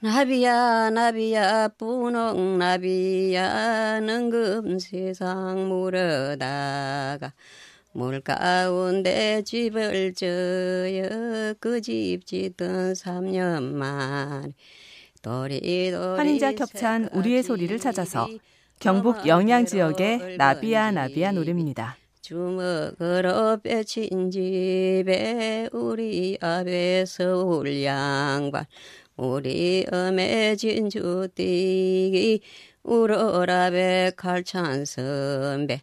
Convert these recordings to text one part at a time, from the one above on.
나비야 나비야 뿌농 나비야 능금 세상 물어다가 물 가운데 집을 져요 그집 짓던 3년 만에 환인자 겹찬 우리의 소리를 찾아서 경북 영양 지역의 나비야 나비야 노래입니다. 주먹으로 빼친 집에 우리 아베 서울 양반 우리 엄의 진주띠기 우러라베 칼찬 선배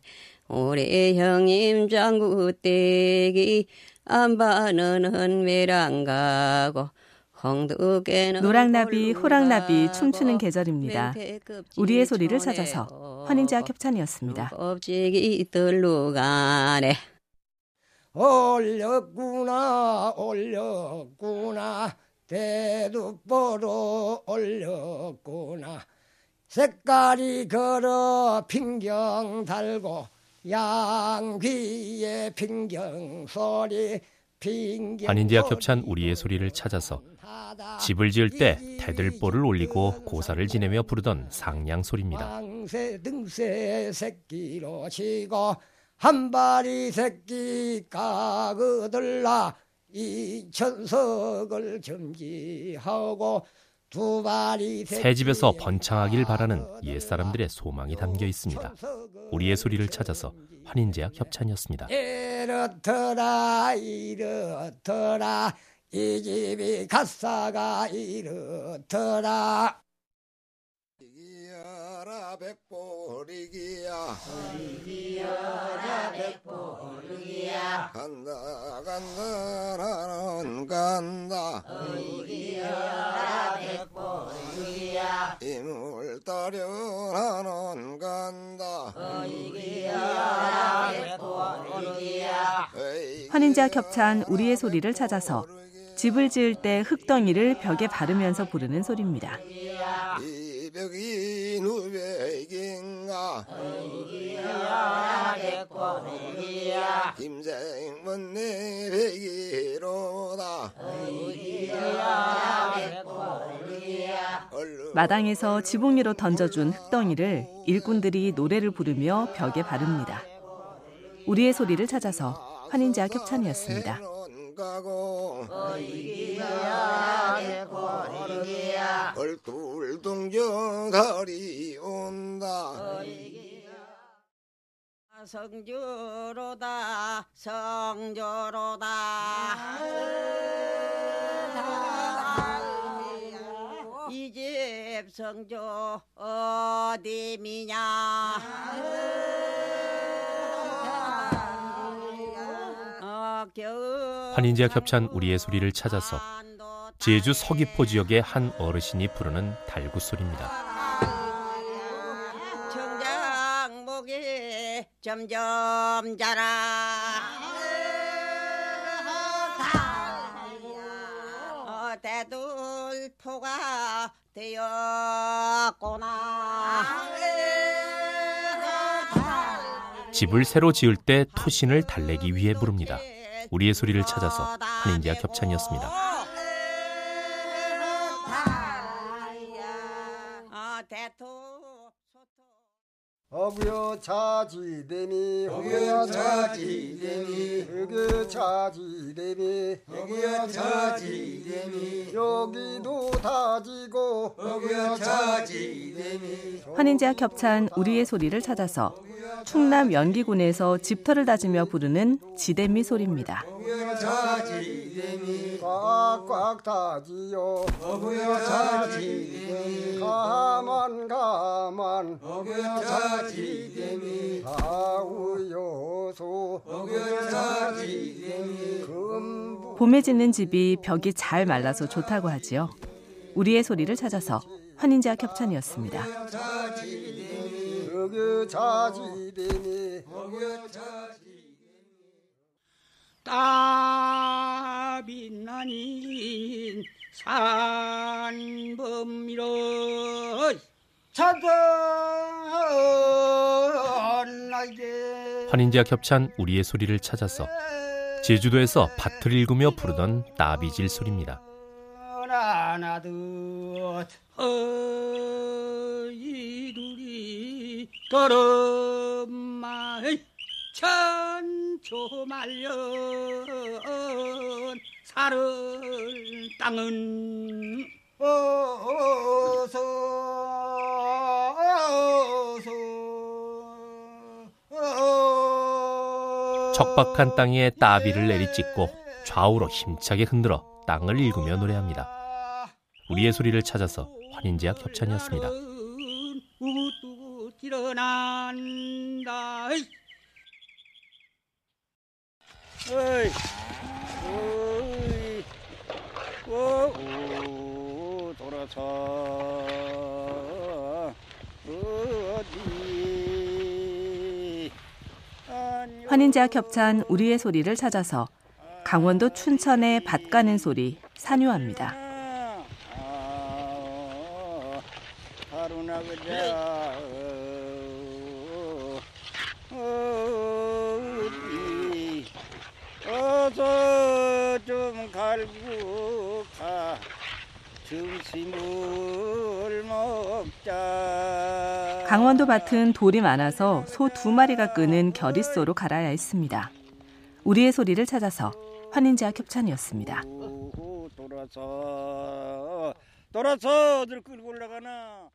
우리 형님 장구띠기 안바는 매랑 가고 노랑나비, 호랑나비 춤추는 계절입니다. 우리의 소리를 찾아서 환인자 협찬이었습니다. 껍질이 들로 가네. 올렸구나 올렸구나 대두보로 올렸구나 색깔이 걸어 핑경 달고 양귀에 핑경 소리 한인대학 협찬 우리의 소리를 찾아서 집을 지을 때 대들보를 올리고 고사를 지내며 부르던 상냥 소리입니다. 새끼로 치고 한 발이 새끼 까그들라 이 천석을 점지하고 두 발이 새 집에서 번창하길 바라는 옛 사람들의 소망이 담겨 있습니다. 우리의 소리를 찾아서 환인제약 협찬이었습니다. 이렇더라 이렇더라 이 집이 갓사가 이렇더라 이기여라 백보리기야 이기여라 백보 간다. 간다 나는 간다 이기여라 백보리기야 이물 따려 나는 간다. 이기여라 백보리기야 환인자 겹찬 우리의 소리를 찾아서 집을 지을 때 흙덩이를 벽에 바르면서 부르는 소리입니다. 마당에서 지붕 위로 던져준 흙덩이를 일꾼들이 노래를 부르며 벽에 바릅니다. 우리의 소리를 찾아서 환인자 협찬이었습니다. 가고 어이기야 개고리기야. 얼굴동정 달이 온다. 성주로다 성주로다. 이 집 성주 어디 미냐 환인제약 협찬 우리의 소리를 찾아서 제주 서귀포 지역의 한 어르신이 부르는 달구 소리입니다. 청장목이 점점 자라 어, 대들포가 되었구나 집을 새로 지을 때 토신을 달래기 위해 부릅니다. 우리의 소리를 찾아서 한인대학 협찬이었습니다. 어구여 차지대미 어구여 차지대미 어구여 차지대미. 어구여 차지대미. 여기도 다지고 어구여 차지대미. 환인제약 협찬 우리의 소리를 찾아서 충남 연기군에서 집터를 다지며 부르는 지대미 소리입니다. 꽉꽉 다지요. 어구여 차지대미. 가만 가만. 어구여 차지대미. 가우여소. 어구여 차지대미. 봄에 짓는 집이 벽이 잘 말라서 좋다고 하지요. 우리의 소리를 찾아서 환인제약 협찬이었습니다. 어그 자지되니 어그 따빛나닌 산범미로 환인제약 협찬 우리의 소리를 찾아서 제주도에서 밭을 일구며 부르던 나비질 소리입니다. 천초 말년 살을 땅은 어서 어서 척박한 땅에 따비를 내리찍고 좌우로 힘차게 흔들어 땅을 일구며 노래합니다. 우리의 소리를 찾아서 환인제약 협찬이었습니다. 우뚝 일어난다. 어이, 어이, 어이, 오, 오, 돌아서 어디 안녕. 환인제약 협찬 우리의 소리를 찾아서 강원도 춘천의 밭 가는 소리 산유합니다. 아, 어서 좀 갈고 가 강원도 밭은 돌이 많아서 소 두 마리가 끄는 결의소로 갈아야 했습니다. 우리의 소리를 찾아서 환인제약 협찬이었습니다. 오, 돌아서 돌아서 끌고 올라가나